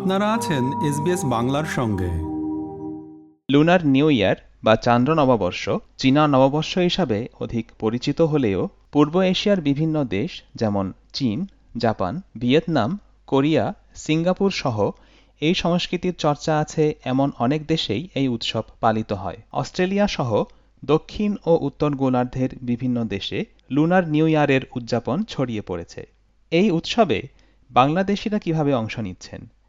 আপনারা আছেন এসবিএস বাংলার সঙ্গে। লুনার নিউ ইয়ার বা চান্দ্র নববর্ষ চীনা নববর্ষ হিসাবে অধিক পরিচিত হলেও পূর্ব এশিয়ার বিভিন্ন দেশ যেমন চীন, জাপান, ভিয়েতনাম, কোরিয়া, সিঙ্গাপুর সহ এই সংস্কৃতির চর্চা আছে এমন অনেক দেশেই এই উৎসব পালিত হয়। অস্ট্রেলিয়া সহ দক্ষিণ ও উত্তর গোলার্ধের বিভিন্ন দেশে লুনার নিউ ইয়ারের উদযাপন ছড়িয়ে পড়েছে। এই উৎসবে বাংলাদেশিরা কীভাবে অংশ নিচ্ছেন?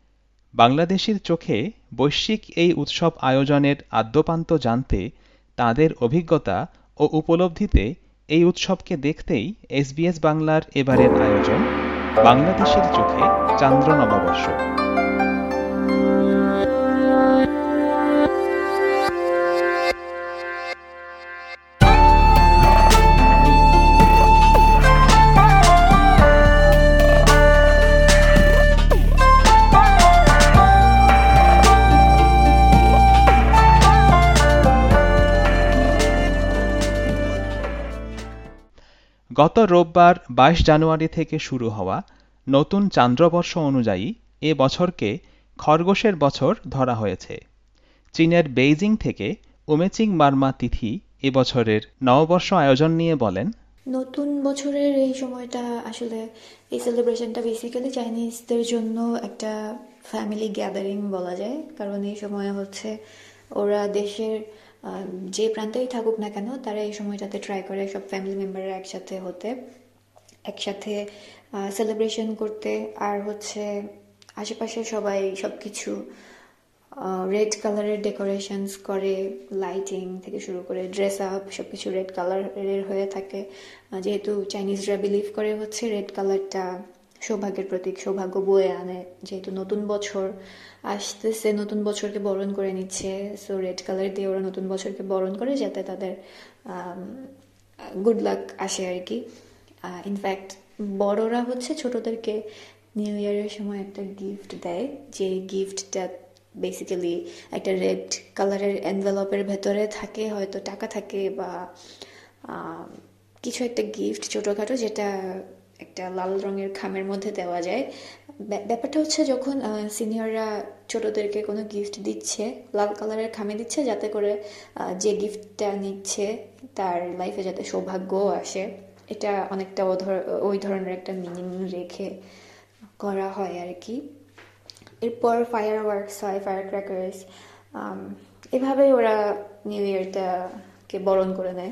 বাংলাদেশির চোখে বৈশ্বিক এই উৎসব আয়োজনের আদ্যপান্ত জানতে তাদের অভিজ্ঞতা ও উপলব্ধিতে এই উৎসবকে দেখতেই এসবিএস বাংলার এবারের আয়োজন বাংলাদেশের চোখে চান্দ্র নববর্ষ। গত রোববার বাইশ জানুয়ারি থেকে শুরু হওয়া নতুন চান্দ্রবর্ষ অনুযায়ী এ বছরকে খরগোশের বছর ধরা হয়েছে। চীনের বেইজিং থেকে উমেচিং মার্মা তিথি এ বছরের নববর্ষ আয়োজন নিয়ে বলেন, নতুন বছরের এই সময়টা আসলে এই সেলিব্রেশনটা বেসিক্যালি চাইনিজদের জন্য একটা ফ্যামিলি গ্যাদারিং বলা যায়। কারণ এই সময় হচ্ছে ওরা দেশের যে প্রান্তেই থাকুক না কেন, তারা এই সময়টাতে ট্রাই করে সব ফ্যামিলি মেম্বাররা একসাথে হতে, একসাথে সেলিব্রেশন করতে, আর হচ্ছে আশেপাশে সবাই সব কিছু রেড কালারের ডেকোরেশনস করে লাইটিং থেকে শুরু করে ড্রেস আপ সব কিছু রেড কালারের হয়ে থাকে। যেহেতু চাইনিজরা বিলিভ করে হচ্ছে রেড কালারটা সৌভাগ্যের প্রতীক, সৌভাগ্য বয়ে আনে। যেহেতু নতুন বছর আসতেছে, নতুন বছরকে বরণ করে নিচ্ছে। সো রেড কালার দিয়ে ওরা নতুন বছরকে বরণ করে যাতে তাদের গুড লাক আসে আর কি। ইনফ্যাক্ট বড়রা হচ্ছে ছোটদেরকে নিউ ইয়ারের সময় একটা গিফট দেয়। যে গিফটটা বেসিক্যালি একটা রেড কালারের এনভেলপের ভেতরে থাকে, হয়তো টাকা থাকে বা কিছু একটা গিফট ছোটোখাটো যেটা একটা লাল রঙের খামের মধ্যে দেওয়া যায়। ব্যা- ব্যাপারটা হচ্ছে যখন সিনিয়ররা ছোটদেরকে কোনো গিফট দিচ্ছে, লাল কালারের খামে দিচ্ছে যাতে করে যে গিফটটা নিচ্ছে তার লাইফে যাতে সৌভাগ্য আসে। এটা অনেকটা ওই ধরনের একটা মিনিং রেখে করা হয় আর কি এরপর ফায়ার ওয়ার্কস হয় ফায়ার ক্র্যাকার্স এভাবেই ওরা নিউ ইয়ারটাকে বরণ করে নেয়।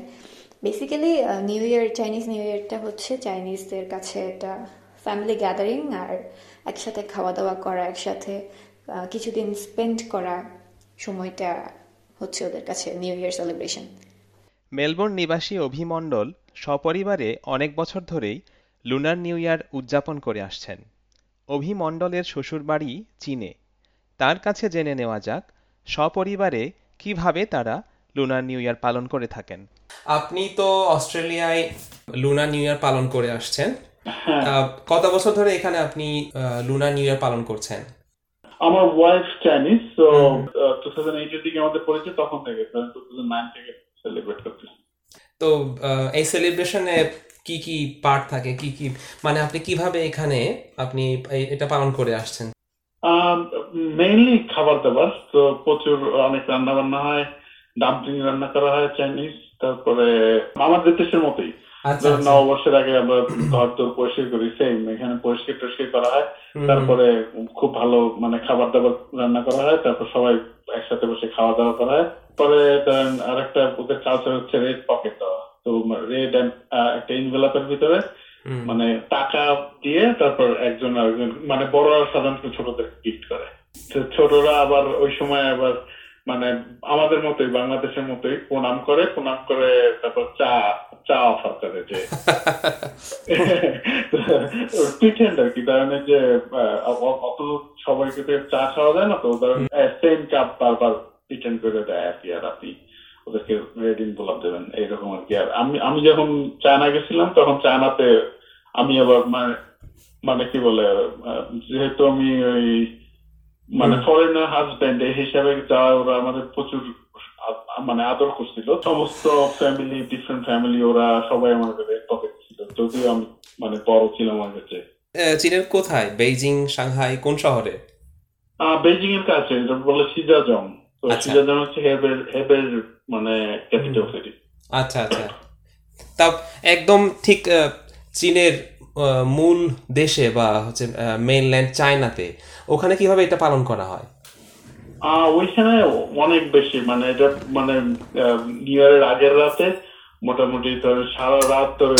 Basically new year Chinese new ইয়ারটা হচ্ছে চাইনিজদের কাছে একটা ফ্যামিলি গ্যাদারিং আর একসাথে খাওয়া দাওয়া করা, একসাথে কিছুদিন স্পেন্ড করা সময়টা হচ্ছে ওদের কাছে নিউ ইয়ার সেলিব্রেশন মেলবোর্ন নিবাসী অভিমণ্ডল সপরিবারে অনেক বছর ধরেই লুনার নিউ ইয়ার উদযাপন করে আসছেন। অভিমণ্ডলের শ্বশুরবাড়ি চীনে। তার কাছে জেনে নেওয়া যাক সপরিবারে কীভাবে তারা লুনার নিউ ইয়ার পালন করে থাকেন। আপনি তো অস্ট্রেলিয়ায় লুনা নিউ ইয়ার পালন করে আসছেন। আহ, কত বছর ধরে এখানে আপনি লুনা নিউ ইয়ার পালন করছেন? আমার ওয়াইফ চাইনিজ তো টু থাউজেন্ড এইটের দিকে আমাদের পরিচয় তখন থেকে টু থাউজেন্ড নাইন থেকে সেলিব্রেট করতেছি। তো এই সেলিব্রেশনে কি কি পার্ট থাকে কি কি মানে আপনি কীভাবে এখানে আপনি এটা পালন করে আসছেন? মেইনলি খাবার দাবার তো প্রচুর অনেক রান্না বান্না হয় ডাম্পলিং রান্না করা হয় চাইনিজ তারপরে আমাদের দেশের মতোই। আচ্ছা আচ্ছা। নববর্ষের আগে আমরা ঘর তোর পরিষ্কার করি সেম এখানে পরিষ্কার টরিষ্কার করা হয়। তারপরে খুব ভালো মানে খাবার দাবার রান্না করা হয় তারপর সবাই একসাথে বসে খাওয়া দাওয়া করা হয়। পরে ধরেন আরেকটা ওদের কালচার হচ্ছে রেড পকেট দেওয়া। তো রেড একটা ইনভেলপের ভিতরে মানে টাকা দিয়ে তারপর একজন আরেকজন মানে বড়রা সাধারণত ছোটদের গিফট করে। ছোটরা আবার ওই সময় আবার মানে আমাদের মতোই বাংলাদেশের মতোই প্রণাম করে প্রণাম করে তারপর চা চা অফার করে যে প্রিটেন্ড আর কি ধরেন যে অত সবাইকে তো চা খাওয়া যায় না তো ধরেন সেম কাপ বারবার প্রিটেন্ড করে দেয় আর কি আর আপনি ওদেরকে রেড গোলাপ দেবেন এইরকম আর কি। আর আমি আমি যখন চায়না গেছিলাম তখন চায়নাতে আমি আবার মানে মানে কি বলে যেহেতু আমি ওই মানে ফরেনার হাজবেন্ড এই হিসাবে যাওয়া ওরা আমাদের প্রচুর মানে আদর করছিল। সমস্ত ফ্যামিলি ডিফারেন্ট ফ্যামিলি ওরা সবাই আমাদের পকেট ছিল। যদিও আমি মানে বড় ছিলাম আমার কাছে। চীনের কোথায়? বেইজিং সাংহাই কোন শহরে? বেজিং এর কাছে বলে সিজাজং। তো আচ্ছা। সিজাজং হচ্ছে হেবের হেবের মানে ক্যাপিটাল সিটি আচ্ছা আচ্ছা। তা একদম ঠিক চীনের মূল দেশে বা হচ্ছে মেইনল্যান্ড চায়নাতে ওখানে কীভাবে এটা পালন করা হয়? ওইখানে অনেক বেশি মানে এটা মানে নিউ ইয়ারের আগের রাতে মোটামুটি ধরে সারা রাত ধরে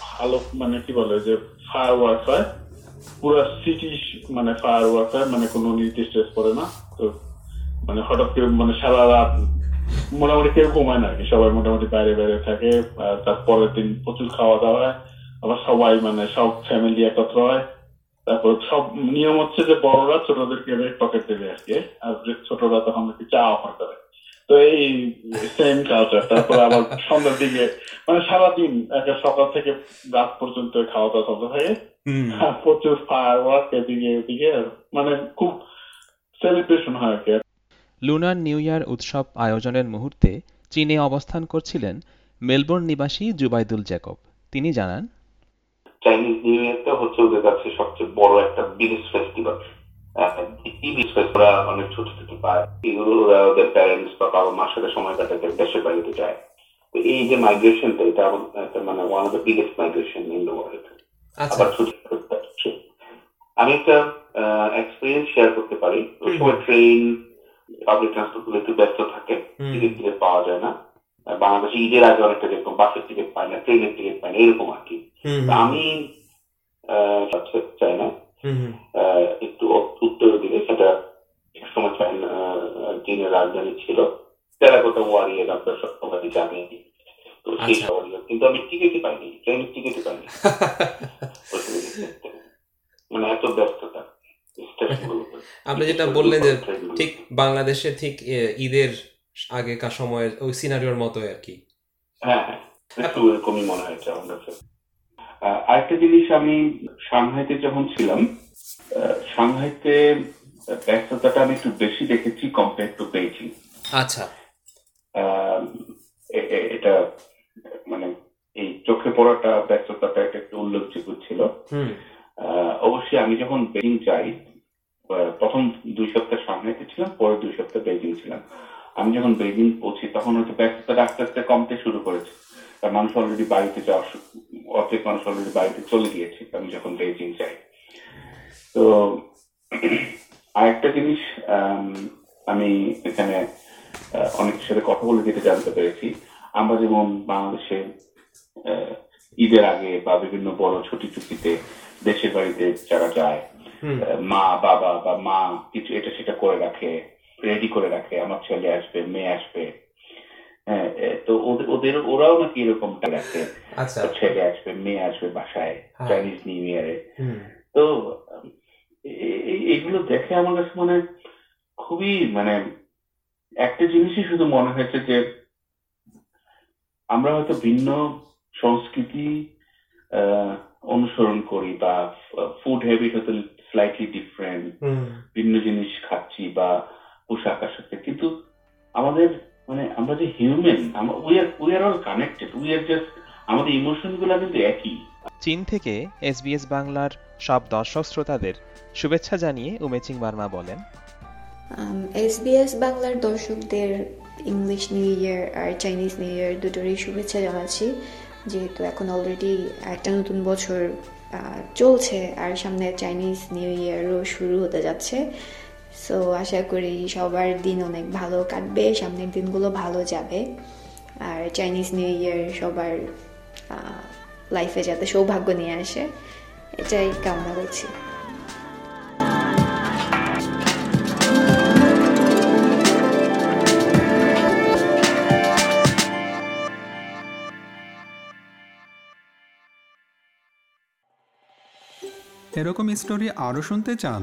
ভালো মানে কি বলে যে ফায়ার ওয়ার্ক হয়। পুরো সিটি মানে ফায়ার ওয়ার্ক হয় মানে কোনো নির্দিষ্ট পড়ে না। তো মানে হঠাৎ করে মানে সারা রাত মোটামুটি কেউ ঘুমায় না সবাই মোটামুটি বাইরে বাইরে থাকে আর তার দিন প্রচুর খাওয়া দাওয়া হয়। আবার সবাই মানে সব ফ্যামিলি একত্র হয়। তারপর সব নিয়ম হচ্ছে যে বড়রা ছোটদেরকে রেড পকেট দেবে আর আর ছোটরা তখন চা অফার করে। তো এই সেম কালচার তারপর আবার সন্ধ্যার দিকে মানে সারাদিন একটা সকাল থেকে রাত পর্যন্ত খাওয়া দাওয়া চলতে থাকে। প্রচুর ফায়ার ওয়ার্ক এদিকে ওদিকে। মানে খুব সেলিব্রেশন হয় আর কি। লুনার নিউ ইয়ার উৎসব আয়োজনের মুহূর্তে চীনে অবস্থান করছিলেন মেলবোর্ন নিবাসী জুবাইদুল জ্যাকব তিনি জানান চাইনিজ নিউ ইয়ারটা হচ্ছে ওদের কাছে সবচেয়ে বড় একটা বিগেস্ট ফেস্টিভ্যাল ফেস্টিভ্যাল অনেক ছোট ছোট পায়। এগুলো ওরা ওদের প্যারেন্টস বা বাবা মার সাথে সময় কাটাতে দেশের বাড়িতে যায়। তো এই যে মাইগ্রেশনটা এটা একটা মানে one of the biggest migration in the world আবার ছুটি। আমি একটা এক্সপিরিয়েন্স শেয়ার করতে পারি। সময় ট্রেন পাবলিক ট্রান্সপোর্টগুলো একটু ব্যস্ত থাকে। টিকিট টিকিট পাওয়া যায় না। বাংলাদেশে ঈদের আগে অনেকটা যেরকম বাসের টিকিট পায় না ট্রেনের টিকিট পায় না এরকম আর কি। আমি হুম আহ, একটু উ- উত্তরের দিকে সেটা এক সময় চীনের রাজধানী ছিল টেরাকোটা ওয়ারিয়ার আপনার সত্যবাদী জানি তো সেই আচ্ছা। ওয়ারিয়ার কিন্তু আমি টিকিটই পাইনি ট্রেনের টিকিটই পাইনি। মানে এত ব্যস্ততা। আপনি যেটা বললেন যে ঠিক বাংলাদেশে ঠিক ঈদের আগেকার সময়ের ওই সিনারিওর মতো আর কি। হ্যাঁ হ্যাঁ। একটু এরকমই মনে হয়েছে আমার কাছে। আরেকটা জিনিস আমি সাংহাইতে যখন ছিলাম সাংহাইতে ব্যস্ততাটা আমি একটু বেশি দেখেছি কম্পেয়ার টু বেইজিং আচ্ছা। এটা মানে এই চোখে পড়াটা ব্যস্ততাটা এটা একটু উল্লেখযোগ্য ছিল। আহ, অবশ্যই আমি যখন বেজিং যাই প্রথম দুই সপ্তাহ সামনেতে ছিলাম পরে দুই সপ্তাহ বেজিং ছিলাম। আমি যখন বেজিং পৌঁছি তখন হয়তো ব্যস্ততাটা আস্তে আস্তে কমতে শুরু করেছে। মানুষ অলরেডি বাড়িতে যাওয়া অর্ধেক মানুষ অলরেডি বাড়িতে চলে গিয়েছে আমি যখন বেজিং যাই। তো আরেকটা জিনিস আম, আমি এখানে অনেকের সাথে কথা বলে যেটা জানতে পেরেছি আমরা যেমন বাংলাদেশে ঈদের আগে বা বিভিন্ন বড় ছুটি ছুটিতে দেশের বাড়িতে যারা যায় মা বাবা বা মা কিছু এটা সেটা করে রাখে রেডি করে রাখে আমার ছেলে আসবে মেয়ে আসবে। হ্যাঁ তো ওদের- ওরাও নাকি এরকম রাখে আচ্ছা। ছেলে আসবে মেয়ে আসবে বাসায়। চাইনিজ নিউ ইয়ারে তো উম, এ- এ- এগুলো দেখে আমার কাছে মানে খুবই মানে একটা জিনিসই শুধু মনে হয়েছে যে আমরা হয়তো ভিন্ন সংস্কৃতি আহ, অনুসরণ করি বা ফুড হ্যাবিট হয়তো স্লাইটলি ডিফারেন্ট ভিন্ন জিনিস খাচ্ছি বা পোশাক আশাকে কিন্তু আমাদের মানে আমরা যে human we are we are all connected we are just আমাদের ইমোশনগুলা কিন্তু একই। চীন থেকে এসবিএস বাংলার সব দর্শক শ্রোতাদের শুভেচ্ছা জানিয়ে উমেচিং বার্মা বলেন। এসবিএস বাংলার দর্শকদের ইংলিশ নিউ ইয়ার আর চাইনিজ নিউ ইয়ার দুটোরই শুভেচ্ছা জানাচ্ছি। যেহেতু এখন অলরেডি একটা নতুন বছর আহ, চলছে আর সামনে চাইনিজ নিউ ইয়ারও শুরু হতে যাচ্ছে। সো আশা করি সবার দিন অনেক ভালো কাটবে, সামনের দিনগুলো ভালো যাবে। আর চাইনিজ নিউ ইয়ার সবার লাইফে যাতে সৌভাগ্য নিয়ে আসে, এটাই কামনা করছি। এরকম স্টোরি আরও শুনতে চান?